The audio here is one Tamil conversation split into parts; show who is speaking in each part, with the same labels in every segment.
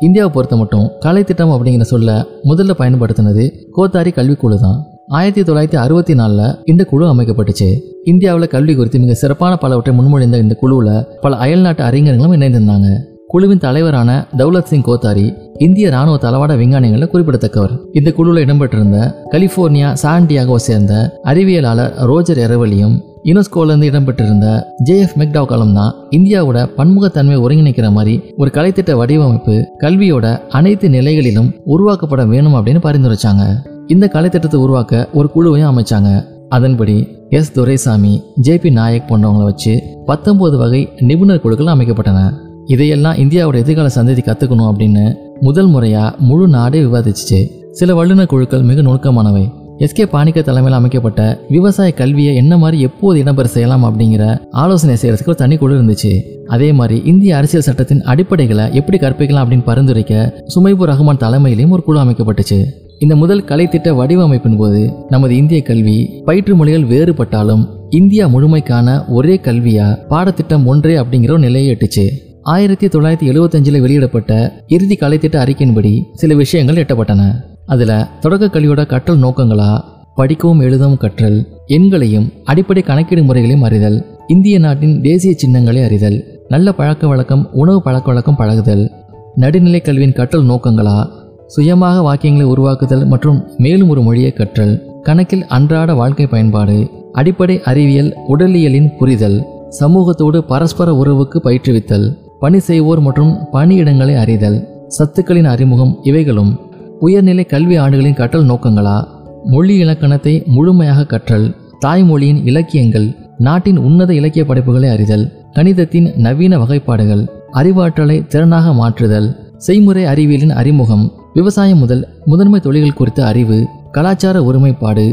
Speaker 1: இந்தியாவை பொறுத்த மட்டும் கலை திட்டம் அப்படிங்கிற சொல்ல முதல்ல பயன்படுத்தினது கோத்தாரி கல்விக்குழு தான். ஆயிரத்தி தொள்ளாயிரத்தி அறுபத்தி நாலில் இந்த குழு அமைக்கப்பட்டுச்சு. இந்தியாவில் கல்வி குறித்து மிக சிறப்பான பலவற்றை முன்மொழிந்த இந்த குழுவில் பல அயல்நாட்டு அறிஞர்களும் இணைந்திருந்தாங்க. குழுவின் தலைவரான தௌலத் சிங் கோத்தாரி இந்திய ராணுவ தளவாட விஞ்ஞானிகளில் குறிப்பிடத்தக்கவர். இந்த குழுவில் இடம்பெற்றிருந்த கலிபோர்னியா சாண்டியாகோவை சேர்ந்த அறிவியலாளர் ரோஜர் எரவலியும் யுனெஸ்கோலேருந்து இடம்பெற்றிருந்த ஜேஎஃப் மெக்டாவ் காலம் தான் இந்தியாவோட பன்முகத்தன்மையை ஒருங்கிணைக்கிற மாதிரி ஒரு கலைத்திட்ட வடிவமைப்பு கல்வியோட அனைத்து நிலைகளிலும் உருவாக்கப்பட வேணும் அப்படின்னு பரிந்துரைச்சாங்க. இந்த கலைத்திட்டத்தை உருவாக்க ஒரு குழுவையும் அமைச்சாங்க. அதன்படி S Duraisamy J P Nayak போன்றவங்களை வச்சு பத்தொன்பது வகை நிபுணர் குழுக்கள் அமைக்கப்பட்டன. இதையெல்லாம் இந்தியாவோட எதிர்கால சந்ததி கற்றுக்கணும் அப்படின்னு முதல் முறையாக முழு நாடே விவாதிச்சுச்சு. சில வல்லுநர் குழுக்கள் மிக நுணுக்கமானவை. எஸ்கே பாணிக்க தலைமையில் அமைக்கப்பட்ட விவசாய கல்வியை என்ன மாதிரி எப்போது இடம்பெற செய்யலாம் அப்படிங்கிற ஆலோசனை செய்யறதுக்கு ஒரு தனிக்குழு இருந்துச்சு. அதே மாதிரி இந்திய அரசியல் சட்டத்தின் அடிப்படைகளை எப்படி கற்பிக்கலாம் அப்படின்னு பரிந்துரைக்க சுமைபு ரஹ்மான் தலைமையிலையும் ஒரு குழு அமைக்கப்பட்டுச்சு. இந்த முதல் கலைத்திட்ட வடிவமைப்பின் போது நமது இந்திய கல்வி பயிற்று மொழிகள் வேறுபட்டாலும் இந்தியா முழுமைக்கான ஒரே கல்வியா பாடத்திட்டம் ஒன்றே அப்படிங்கிற ஒரு நிலையை எட்டுச்சு. ஆயிரத்தி தொள்ளாயிரத்தி எழுபத்தஞ்சில் வெளியிடப்பட்ட இறுதி கலைத்திட்ட அறிக்கையின்படி சில விஷயங்கள் எட்டப்பட்டன. அதில் தொடக்க கல்வியோட கற்றல் நோக்கங்களா படிக்கவும் எழுதவும் கற்றல் எண்களையும் அடிப்படை கணக்கீடு முறைகளையும் அறிதல் இந்திய நாட்டின் தேசிய சின்னங்களை அறிதல் நல்ல பழக்க வழக்கம் உணவு பழக்க வழக்கம் பழகுதல் நடுநிலை கல்வியின் கற்றல் நோக்கங்களா சுயமாக வாக்கியங்களை உருவாக்குதல் மற்றும் மேலும் ஒரு மொழியை கற்றல் கணக்கில் அன்றாட வாழ்க்கை பயன்பாடு அடிப்படை அறிவியல் உடலியலின் புரிதல் சமூகத்தோடு பரஸ்பர உறவுக்கு பயிற்றுவித்தல் பணி செய்வோர் மற்றும் பணியிடங்களை அறிதல் சத்துக்களின் அறிமுகம் இவைகளும். உயர்நிலை கல்வி ஆண்டுகளின் கற்றல் நோக்கங்களா? மொழி இலக்கணத்தை முழுமையாக கற்றல் தாய்மொழியின் இலக்கியங்கள் நாட்டின் உன்னத இலக்கிய படைப்புகளை அறிதல் கணிதத்தின் நவீன வகைப்பாடுகள் அறிவாற்றலை திறனாக மாற்றுதல் செய்முறை அறிவியலின் அறிமுகம் விவசாயம் முதல் முதன்மை தொழில்கள் குறித்த அறிவு கலாச்சார ஒருமைப்பாடு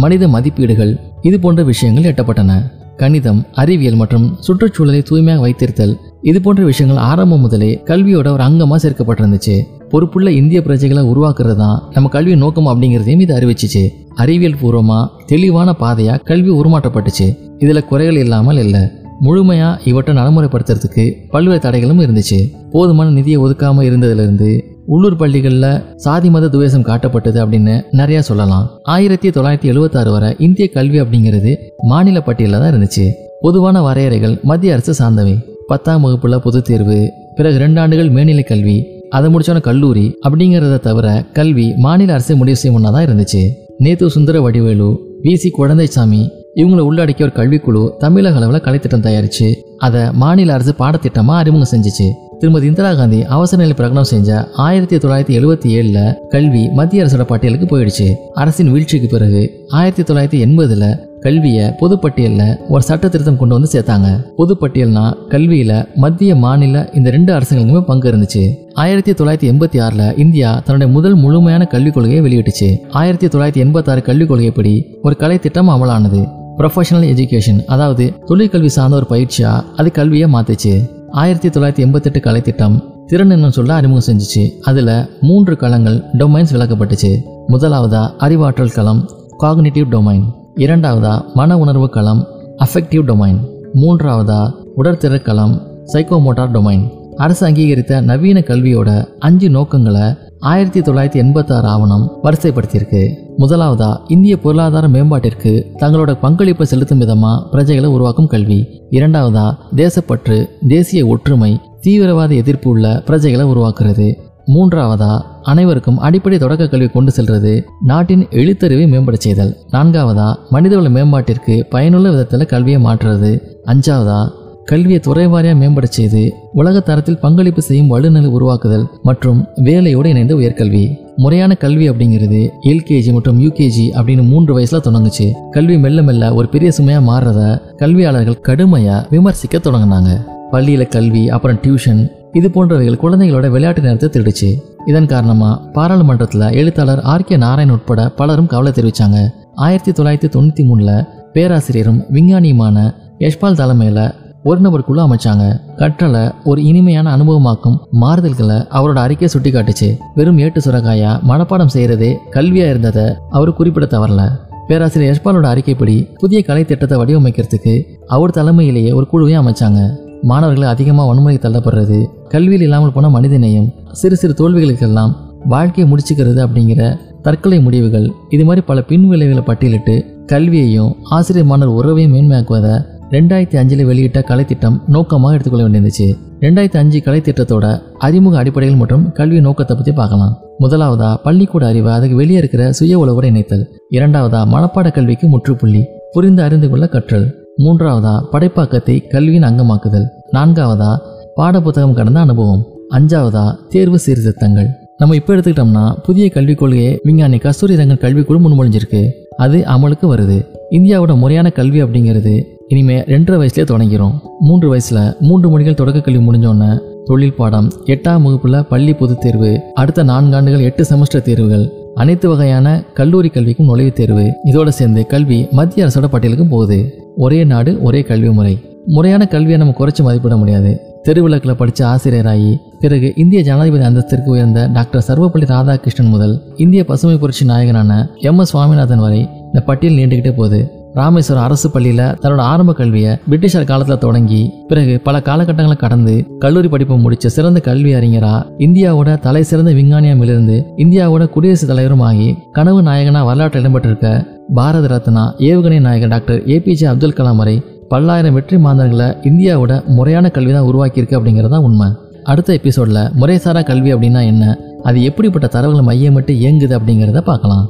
Speaker 1: மனித மதிப்பீடுகள் இது போன்ற விஷயங்கள் எட்டப்பட்டன. கணிதம் அறிவியல் மற்றும் சுற்றுச்சூழலை தூய்மையாக வைத்திருத்தல். இது போன்ற விஷயங்கள் ஆரம்பம் முதலே கல்வியோட ஒரு அங்கமாக சேர்க்கப்பட்டிருந்துச்சு. பொறுப்புள்ள இந்திய பிரஜைகளை உருவாக்குறது தான் நம்ம கல்வி நோக்கம் அப்படிங்கிறதையும் இது அறிவிச்சிச்சு. அறிவியல் பூர்வமா தெளிவான பாதையா கல்வி உருமாற்றப்பட்டுச்சு. இதுல குறைகள் இல்லாமல் இல்லை. முழுமையா இவற்றை நடைமுறைப்படுத்துறதுக்கு பல்வேறு தடைகளும் இருந்துச்சு. போதுமான நிதியை ஒதுக்காம இருந்ததுலேருந்து உள்ளூர் பள்ளிகளில் சாதி மத துவேஷம் காட்டப்பட்டது அப்படின்னு நிறைய சொல்லலாம். ஆயிரத்தி தொள்ளாயிரத்தி எழுபத்தாறு வரை இந்திய கல்வி அப்படிங்கிறது மாநில பட்டியலில் தான் இருந்துச்சு. பொதுவான வரையறைகள் மத்திய அரசு சார்ந்தவை. பத்தாம் வகுப்புல பொதுத் தேர்வு பிறகு ரெண்டு ஆண்டுகள் மேல்நிலை கல்வி அதை முடிச்சோன கல்லூரி அப்படிங்கிறத தவிர கல்வி மாநில அரசு முடிவு செய்யும் தான் இருந்துச்சு. நேத்து சுந்தர வடிவேலு வி சி குழந்தைசாமி இவங்களை உள்ளடக்கிய ஒரு கல்விக்குழு தமிழக அளவில் கலைத்திட்டம் தயாரிச்சு அதை மாநில அரசு பாடத்திட்டமாக அறிமுகம் செஞ்சுச்சு. திருமதி இந்திரா காந்தி அவசர நிலை பிரகடனம் செஞ்ச ஆயிரத்தி தொள்ளாயிரத்தி எழுபத்தி ஏழுல கல்வி மத்திய அரசோட பட்டியலுக்கு போயிடுச்சு. அரசின் வீழ்ச்சிக்கு பிறகு ஆயிரத்தி தொள்ளாயிரத்தி எண்பதுல கல்வியை பொதுப்பட்டியலில் ஒரு சட்ட திருத்தம் கொண்டு வந்து சேர்த்தாங்க. பொதுப்பட்டியல்னா கல்வியில மத்திய மாநில இந்த ரெண்டு அரசுகளுக்குமே பங்கு இருந்துச்சு. ஆயிரத்தி தொள்ளாயிரத்தி எண்பத்தி ஆறுல இந்தியா தன்னுடைய முதல் முழுமையான கல்விக் கொள்கையை வெளியிட்டுச்சு. ஆயிரத்தி தொள்ளாயிரத்தி எண்பத்தி ஆறு கல்விக் கொள்கைப்படி ஒரு கலை திட்டம் அமலானது. ப்ரொஃபஷனல் எஜுகேஷன் அதாவது தொழிற்கல்வி சார்ந்த ஒரு பயிற்சியா அது கல்வியை மாத்துச்சு. ஆயிரத்தி தொள்ளாயிரத்தி எண்பத்தெட்டு கலைத்திட்டம் திறன் என்னும் சொல்ல அறிமுகம் செஞ்சுச்சு. அதில் மூன்று களங்கள் டொமைன்ஸ் விளக்கப்பட்டுச்சு. முதலாவதா அறிவாற்றல் களம் காக்னிட்டிவ் டொமைன் இரண்டாவதா மன உணர்வு களம் அஃபெக்டிவ் டொமைன் மூன்றாவதா உடற்திற களம் சைக்கோமோட்டார் டொமைன் அரசு அங்கீகரித்த நவீன கல்வியோட அஞ்சு நோக்கங்களை ஆயிரத்தி தொள்ளாயிரத்தி எண்பத்தாறு ஆவணம் வரிசைப்படுத்தியிருக்கு. முதலாவதா இந்திய பொருளாதார மேம்பாட்டிற்கு தங்களோட பங்களிப்பை செலுத்தும் விதமா பிரஜைகளை உருவாக்கும் கல்வி. இரண்டாவதா தேசப்பற்று தேசிய ஒற்றுமை தீவிரவாத எதிர்ப்பு உள்ள பிரஜைகளை உருவாக்குறது. மூன்றாவதா அனைவருக்கும் அடிப்படை தொடக்க கல்வி கொண்டு செல்றது நாட்டின் எழுத்தறிவை மேம்பட செய்தல். நான்காவதா மனிதவள மேம்பாட்டிற்கு பயனுள்ள விதத்தில் கல்வியை மாற்றுறது. அஞ்சாவதா கல்வியை துறைவாரியாக மேம்பட செய்து உலக தரத்தில் பங்களிப்பு செய்யும் வல்லுநரை உருவாக்குதல் மற்றும் வேலையோடு இணைந்த உயர்கல்வி. முறையான கல்வி அப்படிங்கிறது எல்கேஜி மற்றும் யூகேஜி அப்படின்னு மூன்று வயசுல தொடங்குச்சு. கல்வி மெல்ல மெல்ல ஒரு பெரிய சுமையா மாறுறத கல்வியாளர்கள் கடுமையா விமர்சிக்க தொடங்கினாங்க. பள்ளியில கல்வி அப்புறம் டியூஷன் இது போன்றவைகள் குழந்தைகளோட விளையாட்டு நேரத்தை திருடுச்சு. இதன் காரணமா பாராளுமன்றத்தில் எழுத்தாளர் ஆர் கே நாராயண் உட்பட பலரும் கவலை தெரிவிச்சாங்க. ஆயிரத்தி தொள்ளாயிரத்தி தொண்ணூத்தி மூணுல பேராசிரியரும் விஞ்ஞானியுமான யஷ்பால் தலைமையில ஒரு நபர் குழு அமைச்சாங்க. கற்றலை ஒரு இனிமையான அனுபவமாக்கும் மாறுதல்களை அவரோட அறிக்கையை சுட்டி காட்டுச்சு வெறும் ஏட்டு சுரக்காயா மனப்பாடம் செய்யறதே கல்வியா இருந்ததை அவர் குறிப்பிட தவறல. பேராசிரியர் யஷ்பாலோட அறிக்கைப்படி புதிய கலை திட்டத்தை வடிவமைக்கிறதுக்கு அவர் தலைமையிலேயே ஒரு குழுவையும் அமைச்சாங்க. மாணவர்கள் அதிகமாக வன்முறை தள்ளப்படுறது கல்வியில் இல்லாமல் போன மனிதநேயம் சிறு சிறு தோல்விகளுக்கெல்லாம் வாழ்க்கையை முடிச்சுக்கிறது அப்படிங்கிற தற்கொலை முடிவுகள் இது மாதிரி பல பின் விளைவுகளை பட்டியலிட்டு கல்வியையும் ஆசிரியர் மாணவர் உறவையும் மேன்மையாக்குவதை ரெண்டாயிரத்தி அஞ்சில் வெளியிட்ட கலைத்திட்டம் நோக்கமாக எடுத்துக்கொள்ள வேண்டியிருந்துச்சு. ரெண்டாயிரத்தி அஞ்சு கலைத்திட்டத்தோட அறிமுக அடிப்படைகள் மற்றும் கல்வி நோக்கத்தை பற்றி பார்க்கலாம். முதலாவதா பள்ளிக்கூட அறிவை அதுக்கு வெளியே இருக்கிற சுய உலகோட இணைத்தல். இரண்டாவதா மனப்பாட கல்விக்கு முற்றுப்புள்ளி புரிந்து அறிந்து கொள்ள கற்றல். மூன்றாவதா படைப்பாக்கத்தை கல்வியின் அங்கமாக்குதல். நான்காவதா பாடப்புத்தகம் கடந்த அனுபவம். அஞ்சாவதா தேர்வு சீர்திருத்தங்கள். நம்ம இப்போ எடுத்துக்கிட்டோம்னா புதிய கல்விக் கொள்கையை விஞ்ஞானி கஸ்தூரி ரங்கன் கல்விக்குழு முன்மொழிஞ்சிருக்கு. அது அமலுக்கு வருது. இந்தியாவோட முறையான கல்வி அப்படிங்கிறது இனிமே ரெண்டரை வயசுலேயே தொடங்கிடும் மூன்று வயசுல மூன்று மணிகள் தொடக்க கல்வி முடிஞ்சோன்னே தொழில் பாடம் எட்டாம் வகுப்புல பள்ளி பொதுத் தேர்வு அடுத்த நான்காண்டுகள் எட்டு செமஸ்டர் தேர்வுகள் அனைத்து வகையான கல்லூரி கல்விக்கும் நுழைவுத் தேர்வு. இதோட சேர்ந்து கல்வி மத்திய அரசோட பட்டியலுக்கும் போகுது. ஒரே நாடு ஒரே கல்வி முறை. முறையான கல்வியை நம்ம குறைச்சி மதிப்பிட முடியாது. தெருவிளக்கில் படித்த ஆசிரியராகி பிறகு இந்திய ஜனாதிபதி அந்தஸ்திற்கு உயர்ந்த டாக்டர் சர்வப்பள்ளி ராதாகிருஷ்ணன் முதல் இந்திய பசுமை புரட்சி நாயகனான எம் எஸ் சுவாமிநாதன் வரை இந்த பட்டியல் நீண்டுகிட்டே போகுது. ராமேஸ்வரம் அரசு பள்ளியில் தன்னோட ஆரம்ப கல்வியை பிரிட்டிஷார் காலத்தில் தொடங்கி பிறகு பல காலகட்டங்களை கடந்து கல்லூரி படிப்பை முடிச்ச சிறந்த கல்வி அறிஞரா இந்தியாவோட தலை சிறந்த விஞ்ஞானியமிலிருந்து இந்தியாவோட குடியரசுத் தலைவரும் ஆகி கனவு நாயகனா வரலாற்றில் இடம்பெற்றிருக்க பாரத ரத்னா ஏவுகணை நாயகன் டாக்டர் ஏபிஜே அப்துல் கலாம் வரை பல்லாயிரம் வெற்றி மாந்தர்களை இந்தியாவோட முறையான கல்வி தான் உருவாக்கியிருக்கு அப்படிங்கிறது தான் உண்மை. அடுத்த எபிசோடில் முறைசாரா கல்வி அப்படின்னா என்ன? அது எப்படிப்பட்ட தரவுகளை மையமிட்டு இயங்குது அப்படிங்கிறத பார்க்கலாம்.